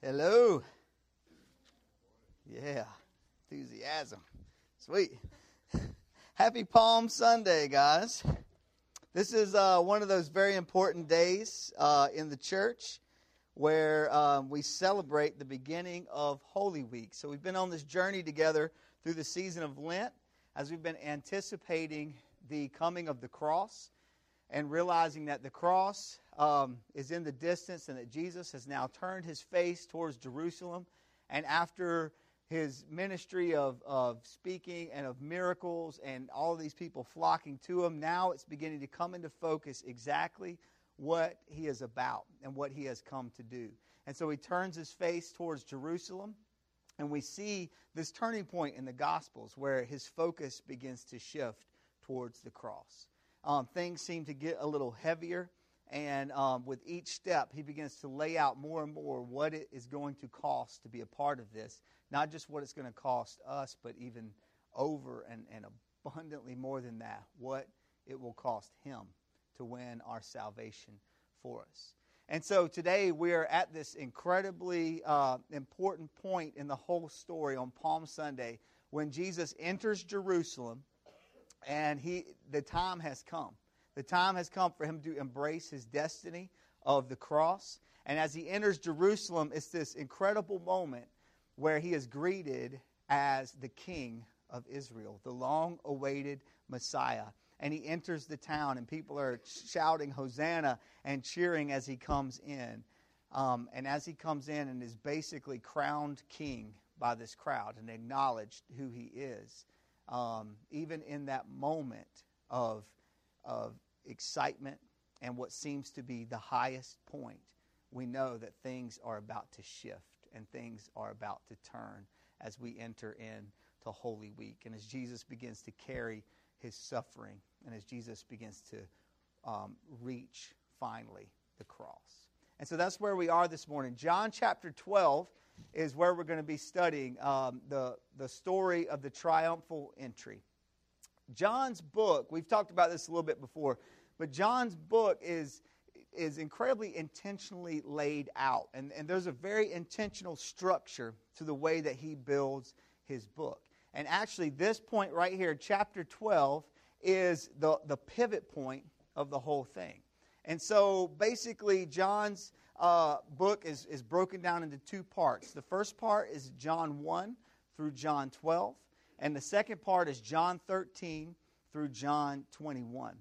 Hello. Yeah, enthusiasm. Sweet. Happy Palm Sunday, guys. This is uh, one of those very important days uh, in the church where um, we celebrate the beginning of Holy Week. So we've been on this journey together through the season of Lent as we've been anticipating the coming of the cross and realizing that the cross um, is in the distance and that Jesus has now turned his face towards Jerusalem. And after his ministry of, of speaking and of miracles and all these people flocking to him, now it's beginning to come into focus exactly what he is about and what he has come to do. And so he turns his face towards Jerusalem. And we see this turning point in the Gospels where his focus begins to shift towards the cross. Um, things seem to get a little heavier and um, with each step, he begins to lay out more and more what it is going to cost to be a part of this. Not just what it's going to cost us, but even over and, and abundantly more than that, what it will cost him to win our salvation for us. And so today we are at this incredibly uh, important point in the whole story on Palm Sunday when Jesus enters Jerusalem and he, the time has come the time has come for him to embrace his destiny of the cross. And as he enters Jerusalem, it's this incredible moment where he is greeted as the king of Israel, the long awaited Messiah. And he enters the town, and people are shouting Hosanna and cheering as he comes in. Um, and as he comes in and is basically crowned king by this crowd and acknowledged who he is, um, even in that moment of, of excitement and what seems to be the highest point, we know that things are about to shift and things are about to turn as we enter in to Holy Week and as Jesus begins to carry his suffering and as Jesus begins to um, reach finally the cross. And so that's where we are this morning. John chapter 12 is where we're going to be studying um, the, the story of the triumphal entry. John's book, we've talked about this a little bit before. But John's book is, is incredibly intentionally laid out. And, and there's a very intentional structure to the way that he builds his book. And actually, this point right here, chapter 12, is the, the pivot point of the whole thing. And so basically, John's uh, book is, is broken down into two parts. The first part is John 1 through John 12, and the second part is John 13 through John 21.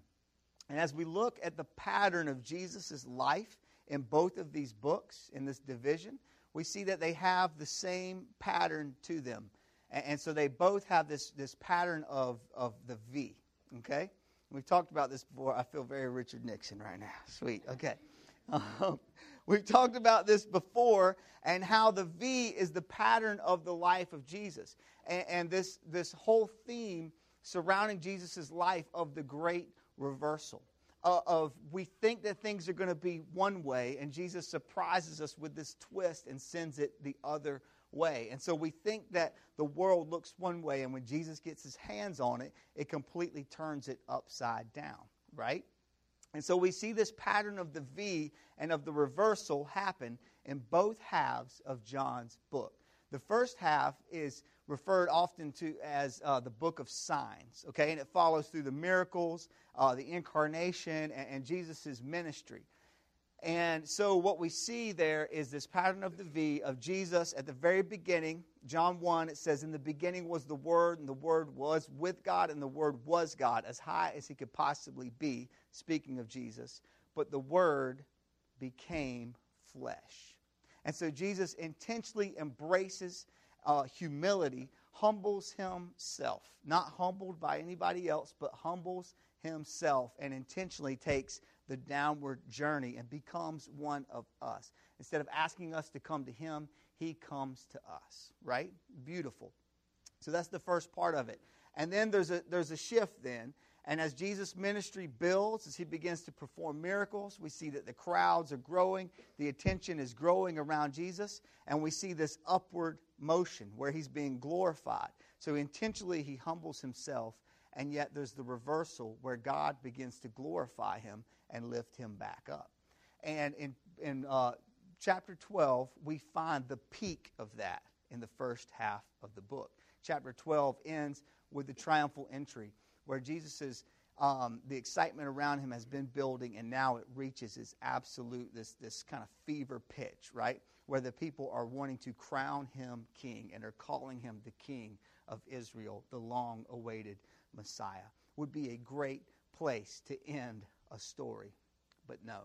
And as we look at the pattern of Jesus' life in both of these books, in this division, we see that they have the same pattern to them. And, and so they both have this, this pattern of, of the V. Okay? We've talked about this before. I feel very Richard Nixon right now. Sweet. Okay. Um, we've talked about this before and how the V is the pattern of the life of Jesus. And, and this, this whole theme surrounding Jesus' life of the great reversal uh, of we think that things are going to be one way, and Jesus surprises us with this twist and sends it the other way. And so we think that the world looks one way, and when Jesus gets his hands on it, it completely turns it upside down, right? And so we see this pattern of the V and of the reversal happen in both halves of John's book. The first half is referred often to as uh, the book of signs, okay? And it follows through the miracles, uh, the incarnation, and, and Jesus' ministry. And so what we see there is this pattern of the V of Jesus at the very beginning. John 1, it says, In the beginning was the Word, and the Word was with God, and the Word was God, as high as he could possibly be, speaking of Jesus. But the Word became flesh. And so Jesus intentionally embraces uh, humility, humbles himself. Not humbled by anybody else, but humbles himself and intentionally takes the downward journey and becomes one of us. Instead of asking us to come to him, he comes to us, right? Beautiful. So that's the first part of it. And then there's a, there's a shift then and as Jesus' ministry builds, as he begins to perform miracles, we see that the crowds are growing, the attention is growing around Jesus, and we see this upward motion where he's being glorified. So intentionally, he humbles himself, and yet there's the reversal where God begins to glorify him and lift him back up. And in, in uh, chapter 12, we find the peak of that in the first half of the book. Chapter 12 ends with the triumphal entry, where Jesus is. Um, the excitement around him has been building, and now it reaches its absolute, this, this kind of fever pitch, right? Where the people are wanting to crown him king and are calling him the king of Israel, the long awaited Messiah. Would be a great place to end a story. But no.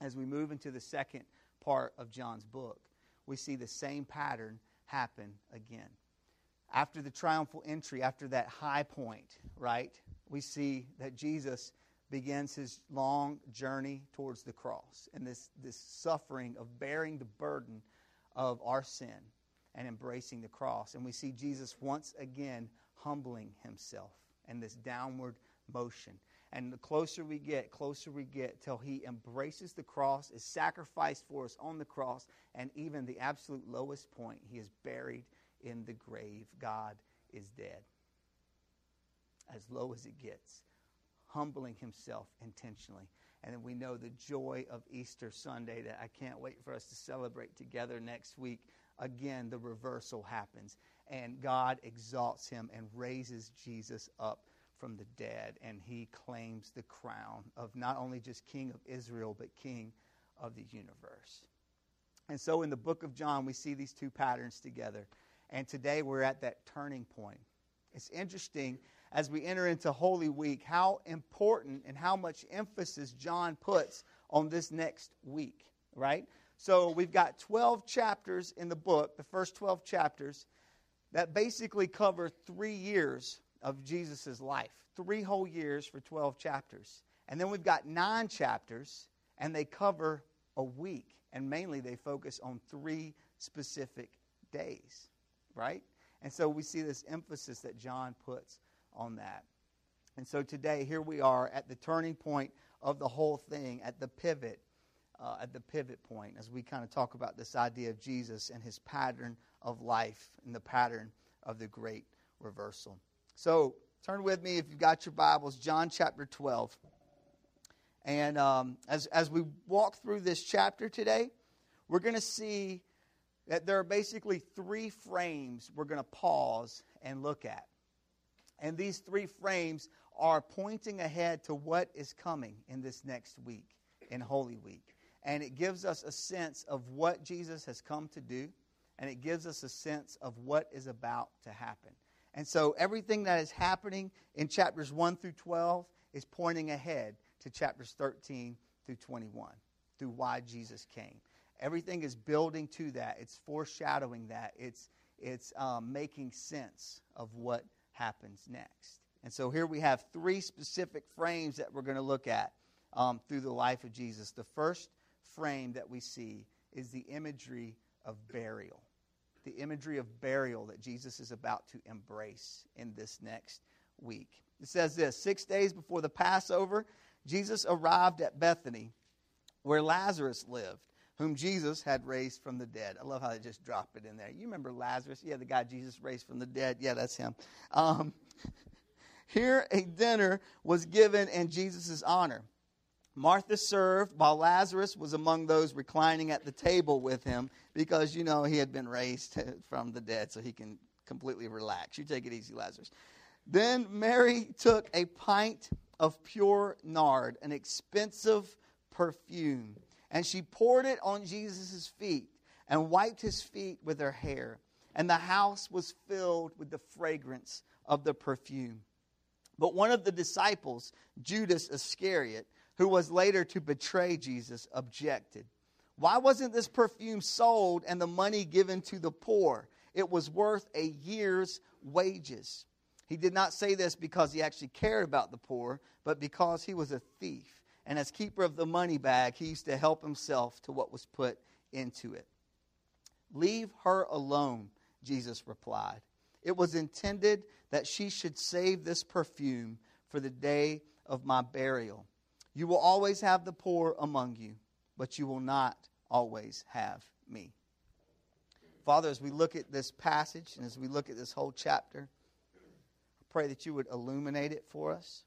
As we move into the second part of John's book, we see the same pattern happen again. After the triumphal entry, after that high point, right, we see that Jesus begins his long journey towards the cross and this, this suffering of bearing the burden of our sin and embracing the cross. And we see Jesus once again humbling himself and this downward motion. And the closer we get, closer we get till he embraces the cross, is sacrificed for us on the cross, and even the absolute lowest point, he is buried in the grave. God is dead. As low as it gets, humbling himself intentionally. And then we know the joy of Easter Sunday that I can't wait for us to celebrate together next week. Again, the reversal happens, and God exalts him and raises Jesus up from the dead, and he claims the crown of not only just King of Israel, but King of the universe. And so in the book of John, we see these two patterns together. And today we're at that turning point. It's interesting as we enter into Holy Week how important and how much emphasis John puts on this next week, right? So we've got 12 chapters in the book, the first 12 chapters, that basically cover three years of Jesus' life. Three whole years for 12 chapters. And then we've got nine chapters, and they cover a week. And mainly they focus on three specific days, right? And so we see this emphasis that John puts on that. And so today, here we are at the turning point of the whole thing, at the pivot, uh, at the pivot point, as we kind of talk about this idea of Jesus and his pattern of life and the pattern of the great reversal. So turn with me if you've got your Bibles, John chapter 12. And um, as, as we walk through this chapter today, we're going to see that there are basically three frames we're going to pause and look at. And these three frames are pointing ahead to what is coming in this next week, in Holy Week. And it gives us a sense of what Jesus has come to do, and it gives us a sense of what is about to happen. And so everything that is happening in chapters 1 through 12 is pointing ahead to chapters 13 through 21, through why Jesus came. Everything is building to that. It's foreshadowing that. It's, it's um, making sense of what happens next. And so here we have three specific frames that we're going to look at um, through the life of Jesus. The first frame that we see is the imagery of burial the imagery of burial that Jesus is about to embrace in this next week. It says this Six days before the Passover, Jesus arrived at Bethany, where Lazarus lived, whom Jesus had raised from the dead. I love how they just drop it in there. You remember Lazarus? Yeah, the guy Jesus raised from the dead. Yeah, that's him. Um, here, a dinner was given in Jesus' honor. Martha served while Lazarus was among those reclining at the table with him because, you know, he had been raised from the dead, so he can completely relax. You take it easy, Lazarus. Then Mary took a pint of pure nard, an expensive perfume, and she poured it on Jesus' feet and wiped his feet with her hair. And the house was filled with the fragrance of the perfume. But one of the disciples, Judas Iscariot, who was later to betray Jesus, objected. Why wasn't this perfume sold and the money given to the poor? It was worth a year's wages. He did not say this because he actually cared about the poor, but because he was a thief. And as keeper of the money bag, he used to help himself to what was put into it. Leave her alone, Jesus replied. It was intended that she should save this perfume for the day of my burial. You will always have the poor among you, but you will not always have me. Father, as we look at this passage and as we look at this whole chapter, I pray that you would illuminate it for us.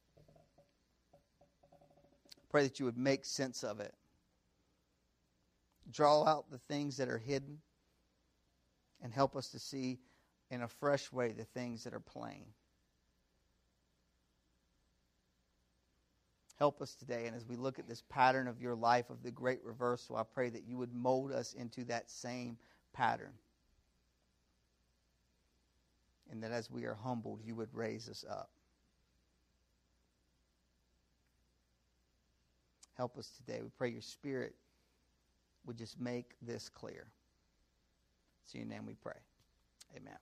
Pray that you would make sense of it. draw out the things that are hidden, and help us to see in a fresh way the things that are plain. Help us today. And as we look at this pattern of your life of the great reversal, I pray that you would mold us into that same pattern. And that as we are humbled, you would raise us up. Help us today. We pray your spirit would just make this clear. It's in your name we pray. Amen.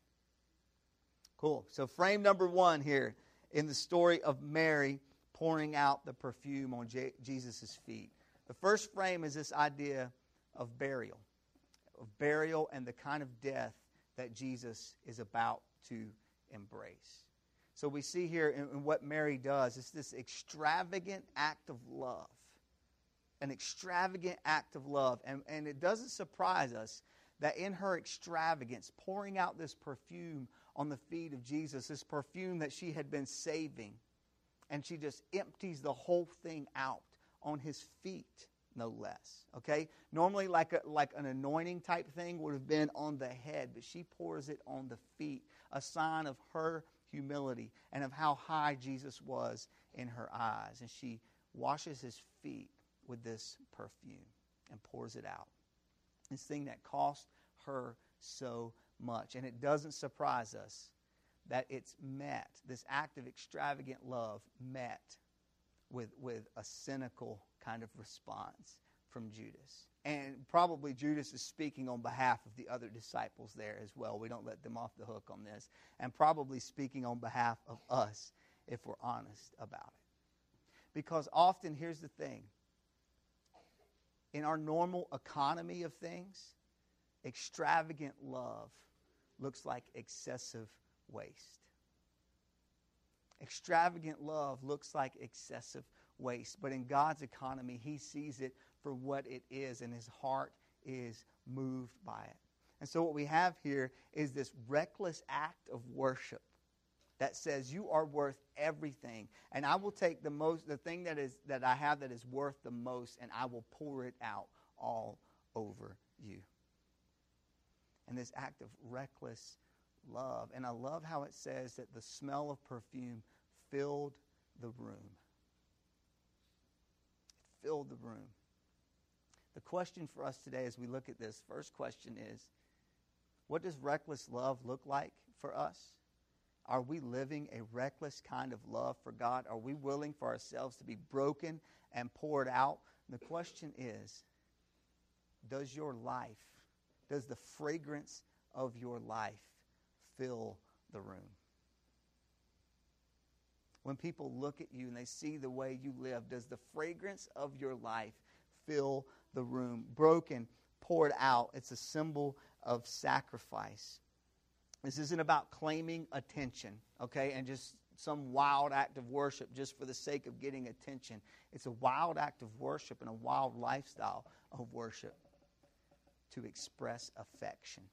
Cool. So, frame number one here in the story of Mary pouring out the perfume on Jesus' feet. The first frame is this idea of burial, of burial and the kind of death that Jesus is about to embrace. So we see here in, in what Mary does, it's this extravagant act of love. An extravagant act of love. And, and it doesn't surprise us that in her extravagance, pouring out this perfume on the feet of Jesus, this perfume that she had been saving, and she just empties the whole thing out on his feet no less okay normally like a, like an anointing type thing would have been on the head but she pours it on the feet a sign of her humility and of how high jesus was in her eyes and she washes his feet with this perfume and pours it out this thing that cost her so much and it doesn't surprise us that it's met, this act of extravagant love met with, with a cynical kind of response from Judas. And probably Judas is speaking on behalf of the other disciples there as well. We don't let them off the hook on this. And probably speaking on behalf of us if we're honest about it. Because often, here's the thing in our normal economy of things, extravagant love looks like excessive waste. Extravagant love looks like excessive waste, but in God's economy, He sees it for what it is, and His heart is moved by it. And so, what we have here is this reckless act of worship that says you are worth everything and i will take the most the thing that is that i have that is worth the most and i will pour it out all over you and this act of reckless love. And I love how it says that the smell of perfume filled the room. It filled the room. The question for us today as we look at this first question is what does reckless love look like for us? Are we living a reckless kind of love for God? Are we willing for ourselves to be broken and poured out? the question is does your life, does the fragrance of your life fill the room. When people look at you and they see the way you live, does the fragrance of your life fill the room? Broken, poured out. It's a symbol of sacrifice. This isn't about claiming attention, okay, and just some wild act of worship just for the sake of getting attention. It's a wild act of worship and a wild lifestyle of worship to express affection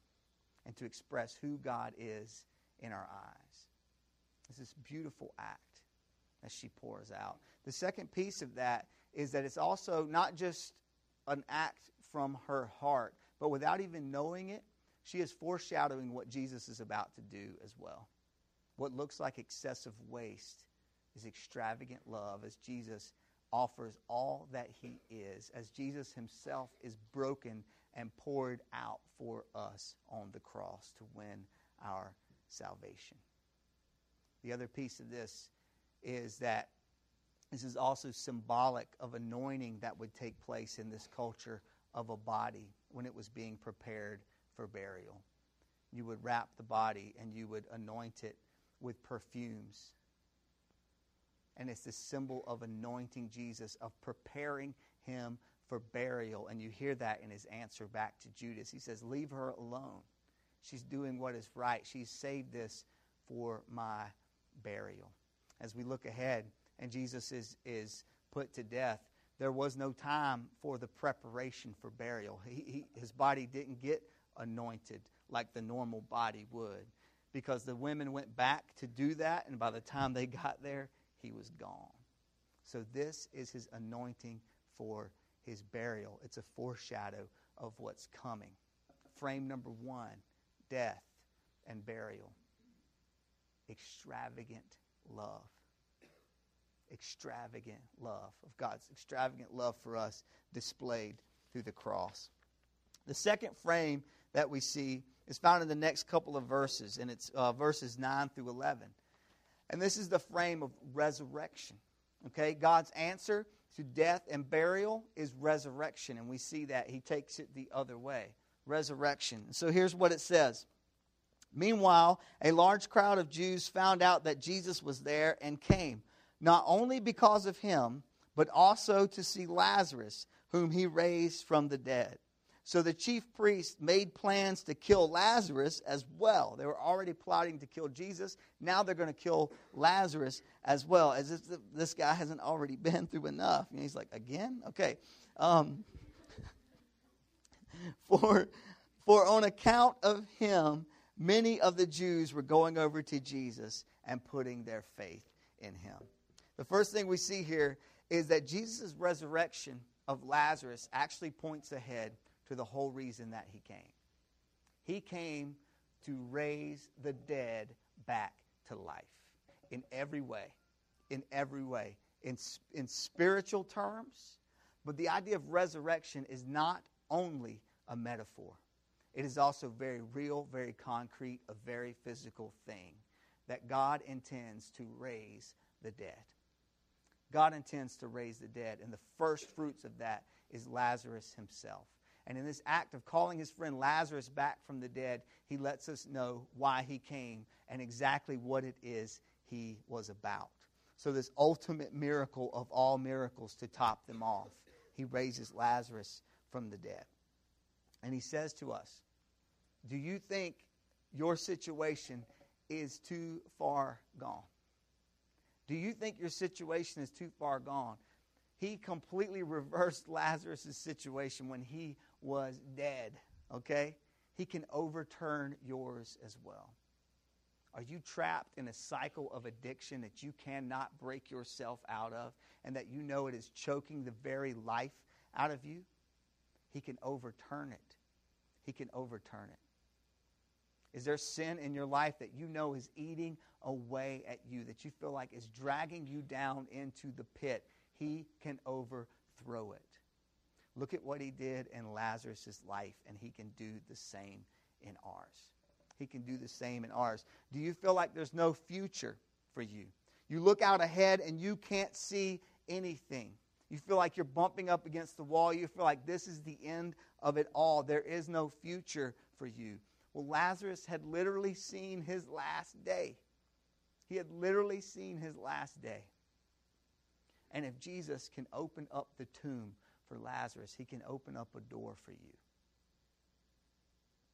and to express who God is in our eyes. It's this beautiful act that she pours out. The second piece of that is that it's also not just an act from her heart, but without even knowing it, she is foreshadowing what Jesus is about to do as well. What looks like excessive waste is extravagant love as Jesus offers all that he is, as Jesus himself is broken and poured out for us on the cross to win our salvation. The other piece of this is that this is also symbolic of anointing that would take place in this culture of a body when it was being prepared for burial. You would wrap the body and you would anoint it with perfumes. And it's the symbol of anointing Jesus, of preparing him for burial. And you hear that in his answer back to Judas. He says, Leave her alone. She's doing what is right. She's saved this for my burial. As we look ahead and Jesus is, is put to death, there was no time for the preparation for burial. He, he, his body didn't get anointed like the normal body would because the women went back to do that, and by the time they got there, he was gone. So, this is his anointing for his burial. It's a foreshadow of what's coming. Frame number one death and burial. Extravagant love. Extravagant love of God's extravagant love for us displayed through the cross. The second frame that we see is found in the next couple of verses, and it's uh, verses 9 through 11. And this is the frame of resurrection. Okay, God's answer to death and burial is resurrection, and we see that He takes it the other way. Resurrection. So here's what it says. Meanwhile, a large crowd of Jews found out that Jesus was there and came, not only because of him, but also to see Lazarus, whom he raised from the dead. So the chief priests made plans to kill Lazarus as well. They were already plotting to kill Jesus. Now they're going to kill Lazarus as well, as if this guy hasn't already been through enough. And he's like, again? Okay. Um, for, for on account of him, many of the Jews were going over to Jesus and putting their faith in him. The first thing we see here is that Jesus' resurrection of Lazarus actually points ahead to the whole reason that he came. He came to raise the dead back to life in every way, in every way, in, in spiritual terms. But the idea of resurrection is not only a metaphor, it is also very real, very concrete, a very physical thing that God intends to raise the dead. God intends to raise the dead, and the first fruits of that is Lazarus himself. And in this act of calling his friend Lazarus back from the dead, he lets us know why he came and exactly what it is he was about. So, this ultimate miracle of all miracles to top them off, he raises Lazarus from the dead. And he says to us, Do you think your situation is too far gone? Do you think your situation is too far gone? He completely reversed Lazarus' situation when he was dead, okay? He can overturn yours as well. Are you trapped in a cycle of addiction that you cannot break yourself out of and that you know it is choking the very life out of you? He can overturn it. He can overturn it. Is there sin in your life that you know is eating away at you, that you feel like is dragging you down into the pit? He can overthrow it. Look at what he did in Lazarus' life, and he can do the same in ours. He can do the same in ours. Do you feel like there's no future for you? You look out ahead and you can't see anything. You feel like you're bumping up against the wall. You feel like this is the end of it all. There is no future for you. Well, Lazarus had literally seen his last day. He had literally seen his last day. And if Jesus can open up the tomb for Lazarus, he can open up a door for you.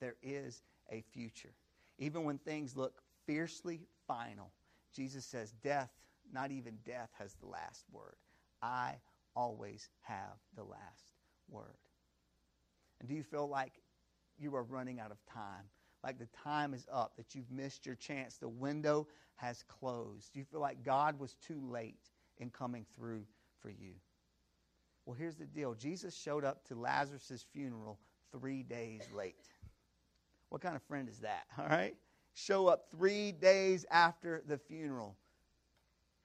There is a future. Even when things look fiercely final, Jesus says, Death, not even death, has the last word. I always have the last word. And do you feel like you are running out of time? Like the time is up, that you've missed your chance, the window has closed? Do you feel like God was too late in coming through for you? Well, here's the deal Jesus showed up to Lazarus' funeral three days late. What kind of friend is that? All right? Show up three days after the funeral.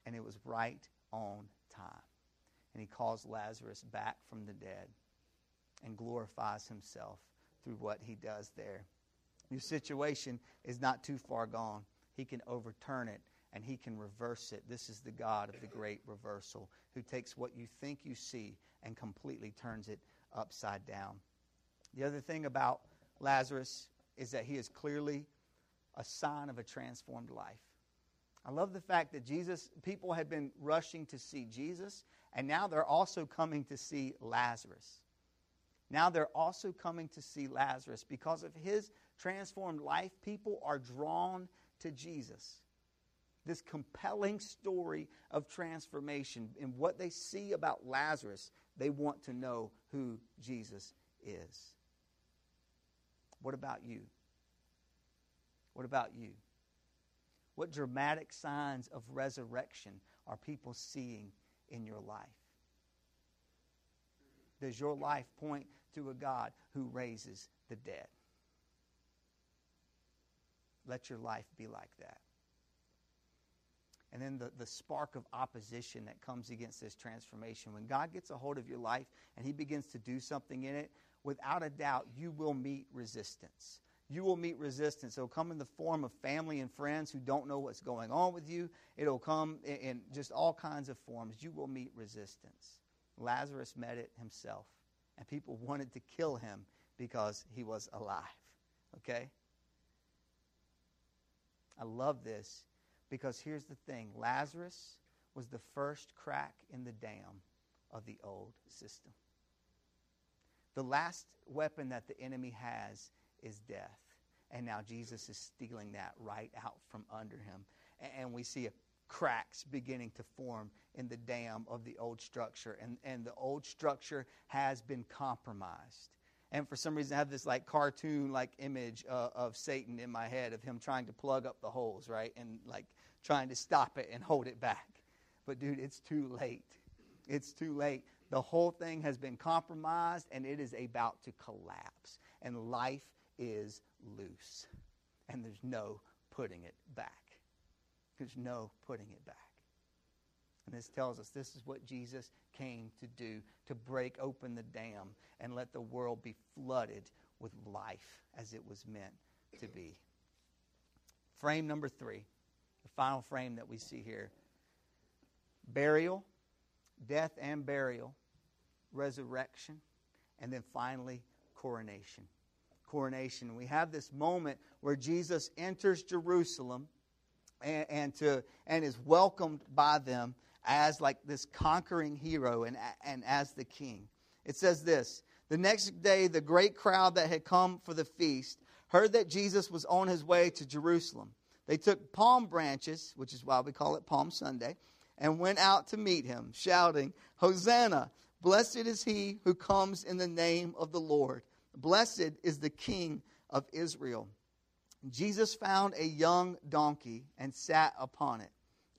And it was right on time. And he calls Lazarus back from the dead and glorifies himself through what he does there. Your situation is not too far gone. He can overturn it and he can reverse it. This is the God of the great reversal who takes what you think you see and completely turns it upside down. The other thing about Lazarus is that he is clearly a sign of a transformed life. I love the fact that Jesus, people had been rushing to see Jesus, and now they're also coming to see Lazarus. Now they're also coming to see Lazarus. Because of his transformed life, people are drawn to Jesus this compelling story of transformation. And what they see about Lazarus, they want to know who Jesus is. What about you? What about you? What dramatic signs of resurrection are people seeing in your life? Does your life point to a God who raises the dead? Let your life be like that. And then the, the spark of opposition that comes against this transformation. When God gets a hold of your life and He begins to do something in it, without a doubt, you will meet resistance. You will meet resistance. It'll come in the form of family and friends who don't know what's going on with you. It'll come in, in just all kinds of forms. You will meet resistance. Lazarus met it himself, and people wanted to kill him because he was alive. Okay? I love this because here's the thing Lazarus was the first crack in the dam of the old system. The last weapon that the enemy has is death. And now Jesus is stealing that right out from under him. And we see cracks beginning to form in the dam of the old structure. And, and the old structure has been compromised and for some reason I have this like cartoon like image uh, of Satan in my head of him trying to plug up the holes, right? And like trying to stop it and hold it back. But dude, it's too late. It's too late. The whole thing has been compromised and it is about to collapse. And life is loose. And there's no putting it back. There's no putting it back. And this tells us this is what Jesus came to do to break open the dam and let the world be flooded with life as it was meant to be. Frame number three, the final frame that we see here burial, death and burial, resurrection, and then finally coronation. Coronation. We have this moment where Jesus enters Jerusalem and, and, to, and is welcomed by them as like this conquering hero and, and as the king. It says this The next day, the great crowd that had come for the feast heard that Jesus was on his way to Jerusalem. They took palm branches, which is why we call it Palm Sunday, and went out to meet him, shouting, Hosanna! Blessed is he who comes in the name of the Lord. Blessed is the King of Israel. Jesus found a young donkey and sat upon it.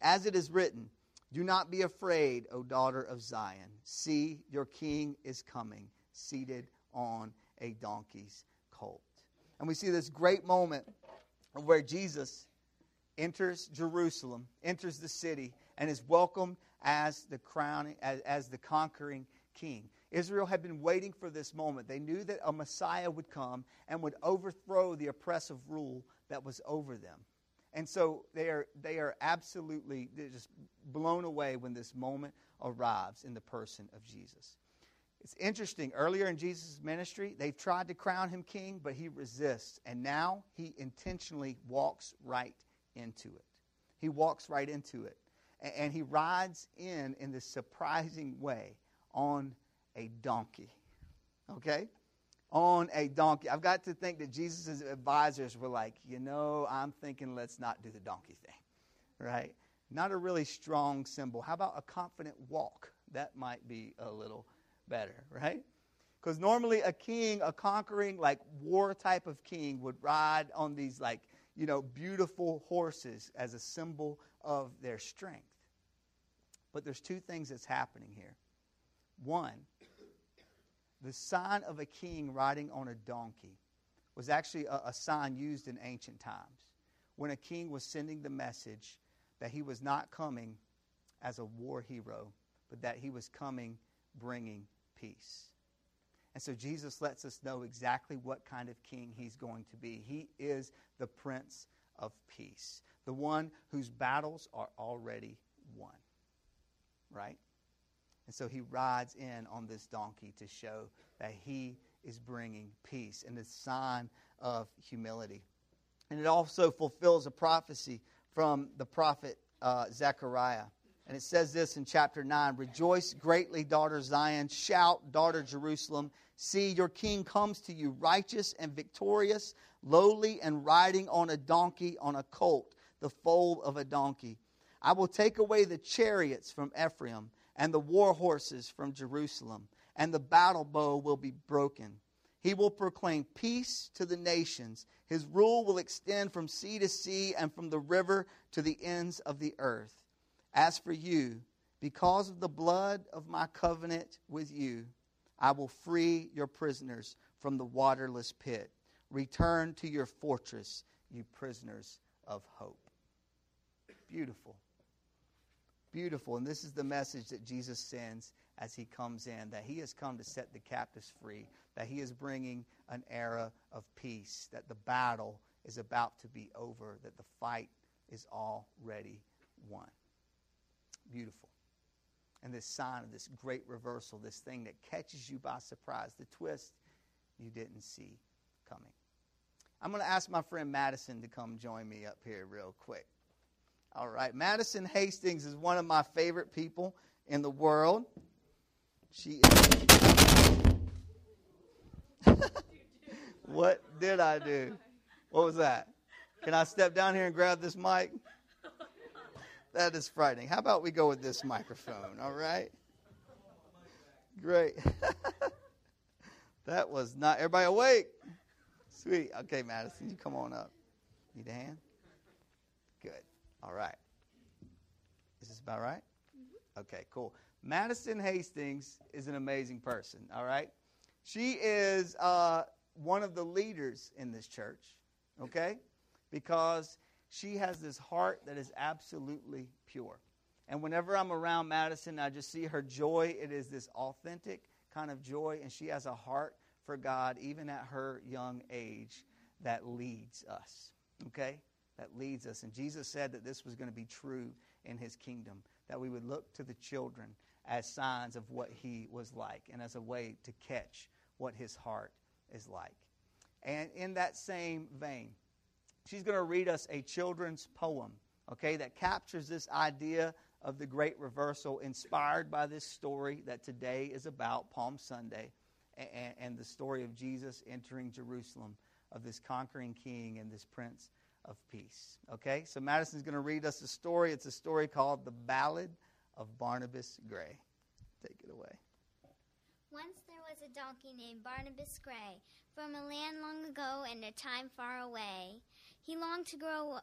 As it is written, do not be afraid, O daughter of Zion. See, your king is coming, seated on a donkey's colt. And we see this great moment where Jesus enters Jerusalem, enters the city, and is welcomed as the crowning, as, as the conquering king. Israel had been waiting for this moment. They knew that a Messiah would come and would overthrow the oppressive rule that was over them. And so they are, they are absolutely just blown away when this moment arrives in the person of Jesus. It's interesting. Earlier in Jesus' ministry, they've tried to crown him king, but he resists. And now he intentionally walks right into it. He walks right into it. And he rides in in this surprising way on a donkey. Okay? On a donkey. I've got to think that Jesus' advisors were like, you know, I'm thinking let's not do the donkey thing, right? Not a really strong symbol. How about a confident walk? That might be a little better, right? Because normally a king, a conquering, like war type of king, would ride on these, like, you know, beautiful horses as a symbol of their strength. But there's two things that's happening here. One, the sign of a king riding on a donkey was actually a, a, sign used in ancient times when a king was sending the message that he was not coming as a war hero, but that he was coming bringing peace. And so Jesus lets us know exactly what kind of king he's going to be. He is the Prince of Peace, the one whose battles are already won. Right? And so he rides in on this donkey to show that he is bringing peace and a sign of humility. And it also fulfills a prophecy from the prophet uh, Zechariah. And it says this in chapter 9 Rejoice greatly, daughter Zion. Shout, daughter Jerusalem. See, your king comes to you, righteous and victorious, lowly and riding on a donkey, on a colt, the foal of a donkey. I will take away the chariots from Ephraim and the war horses from Jerusalem, and the battle bow will be broken. He will proclaim peace to the nations. His rule will extend from sea to sea and from the river to the ends of the earth. As for you, because of the blood of my covenant with you, I will free your prisoners from the waterless pit. Return to your fortress, you prisoners of hope. Beautiful. Beautiful. And this is the message that Jesus sends as he comes in that he has come to set the captives free, that he is bringing an era of peace, that the battle is about to be over, that the fight is already won. Beautiful. And this sign of this great reversal, this thing that catches you by surprise, the twist you didn't see coming. I'm going to ask my friend Madison to come join me up here real quick. All right. Madison Hastings is one of my favorite people in the world. She is. what did I do? What was that? Can I step down here and grab this mic? That is frightening. How about we go with this microphone? All right. Great. that was not everybody awake. Sweet. Okay, Madison, you come on up. Need a hand? Good. All right. Is this about right? Mm-hmm. Okay, cool. Madison Hastings is an amazing person, all right? She is uh, one of the leaders in this church, okay? Because she has this heart that is absolutely pure. And whenever I'm around Madison, I just see her joy. It is this authentic kind of joy, and she has a heart for God, even at her young age, that leads us, okay? That leads us. And Jesus said that this was going to be true in his kingdom, that we would look to the children as signs of what he was like and as a way to catch what his heart is like. And in that same vein, she's going to read us a children's poem, okay, that captures this idea of the great reversal inspired by this story that today is about Palm Sunday and, and the story of Jesus entering Jerusalem, of this conquering king and this prince of peace. Okay, so Madison's going to read us a story. It's a story called The Ballad of Barnabas Gray. Take it away. Once there was a donkey named Barnabas Gray from a land long ago and a time far away. He longed to grow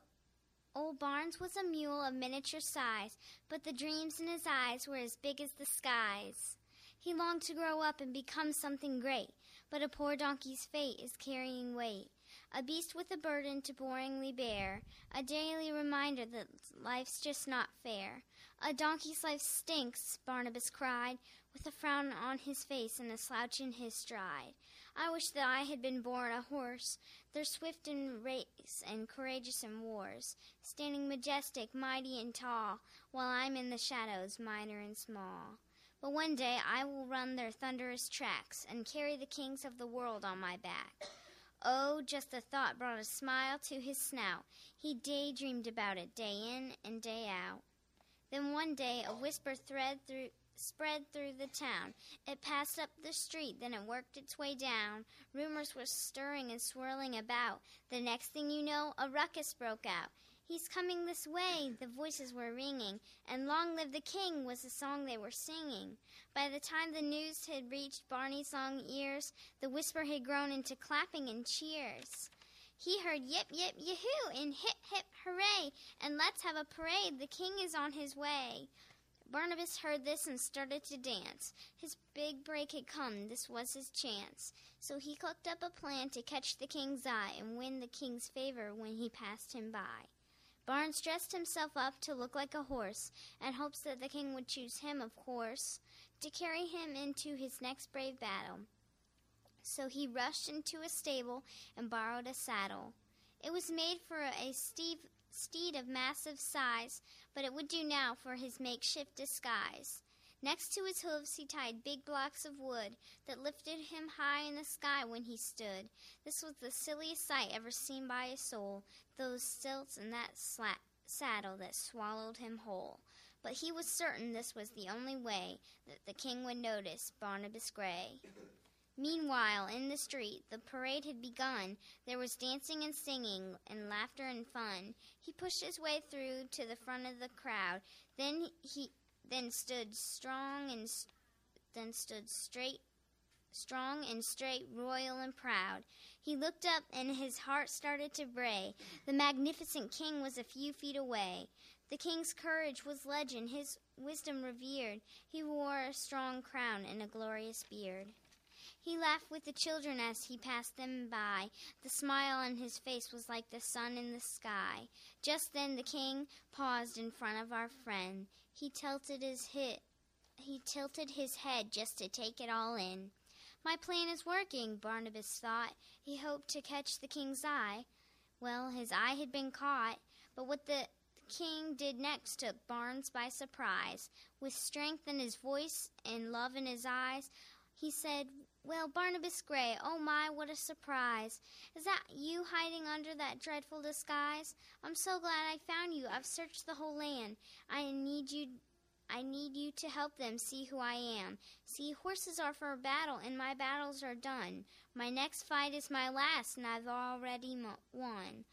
Old Barnes was a mule of miniature size, but the dreams in his eyes were as big as the skies. He longed to grow up and become something great, but a poor donkey's fate is carrying weight. A beast with a burden to boringly bear, a daily reminder that life's just not fair. A donkey's life stinks, Barnabas cried, with a frown on his face and a slouch in his stride. I wish that I had been born a horse. They're swift in race and courageous in wars, standing majestic, mighty and tall, while I'm in the shadows, minor and small. But one day I will run their thunderous tracks and carry the kings of the world on my back. Oh, just the thought brought a smile to his snout. He daydreamed about it day in and day out. Then one day a whisper thread through spread through the town. It passed up the street, then it worked its way down. Rumors were stirring and swirling about. The next thing you know, a ruckus broke out. He's coming this way, the voices were ringing, and Long Live the King was the song they were singing. By the time the news had reached Barney's long ears, the whisper had grown into clapping and cheers. He heard yip yip yahoo and hip hip hooray, and let's have a parade, the king is on his way. Barnabas heard this and started to dance. His big break had come. This was his chance. So he cooked up a plan to catch the king's eye and win the king's favor when he passed him by. Barnes dressed himself up to look like a horse, and hopes that the king would choose him, of course, to carry him into his next brave battle. So he rushed into a stable and borrowed a saddle. It was made for a steed of massive size, but it would do now for his makeshift disguise. Next to his hoofs he tied big blocks of wood that lifted him high in the sky when he stood. This was the silliest sight ever seen by a soul, those stilts and that slat- saddle that swallowed him whole. But he was certain this was the only way that the king would notice Barnabas Gray. Meanwhile, in the street, the parade had begun. There was dancing and singing and laughter and fun. He pushed his way through to the front of the crowd. Then he then stood strong and then stood straight strong and straight, royal and proud. He looked up and his heart started to bray. The magnificent king was a few feet away. The king's courage was legend, his wisdom revered. He wore a strong crown and a glorious beard. He laughed with the children as he passed them by. The smile on his face was like the sun in the sky. Just then the king paused in front of our friend. He tilted his he tilted his head just to take it all in. My plan is working, Barnabas thought. He hoped to catch the king's eye. Well, his eye had been caught, but what the king did next took Barnes by surprise. With strength in his voice and love in his eyes, he said, Well, Barnabas Gray, oh my, what a surprise. Is that you hiding under that dreadful disguise? I'm so glad I found you. I've searched the whole land. I need you I need you to help them see who I am. See, horses are for battle, and my battles are done. My next fight is my last, and I've already won.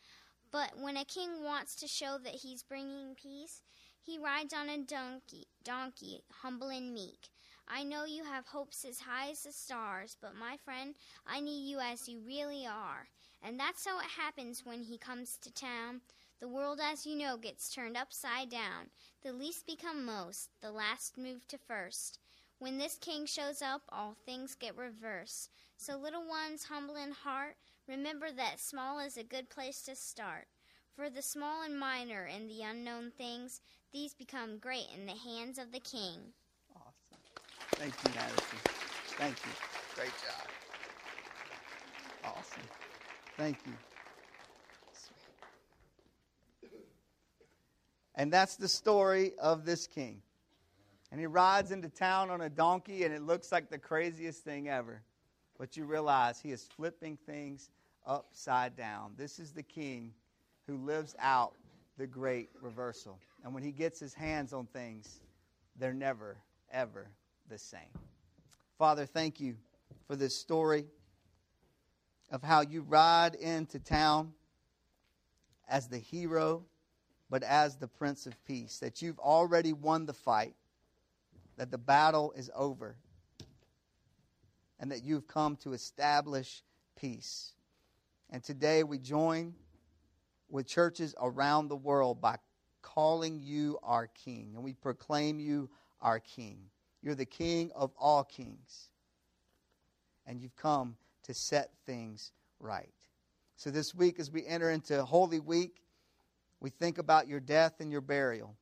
But when a king wants to show that he's bringing peace, he rides on a donkey, donkey, humble and meek. I know you have hopes as high as the stars, but my friend, I need you as you really are. And that's how it happens when he comes to town. The world, as you know, gets turned upside down. The least become most, the last move to first. When this king shows up, all things get reversed. So, little ones, humble in heart, remember that small is a good place to start. For the small and minor and the unknown things, these become great in the hands of the king. Thank you, Madison. Thank you. Great job. Awesome. Thank you. And that's the story of this king. And he rides into town on a donkey, and it looks like the craziest thing ever. But you realize he is flipping things upside down. This is the king who lives out the great reversal. And when he gets his hands on things, they're never, ever the same. Father, thank you for this story of how you ride into town as the hero but as the Prince of Peace, that you've already won the fight, that the battle is over, and that you've come to establish peace. And today we join with churches around the world by calling you our King, and we proclaim you our King. You're the King of all kings, and you've come to set things right. So this week, as we enter into Holy Week, we think about your death and your burial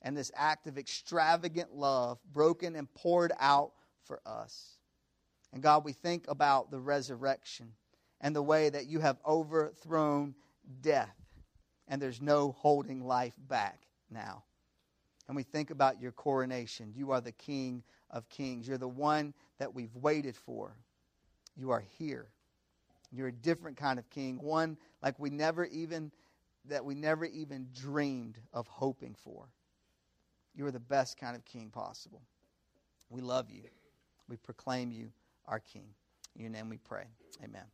and this act of extravagant love broken and poured out for us. And God, we think about the resurrection and the way that you have overthrown death and there's no holding life back now. And we think about your coronation. You are the King of Kings. You're the one that we've waited for. You are here. You're a different kind of king, one like we never even that we never even dreamed of hoping for. You are the best kind of king possible. We love you. We proclaim you our king. In your name we pray. Amen.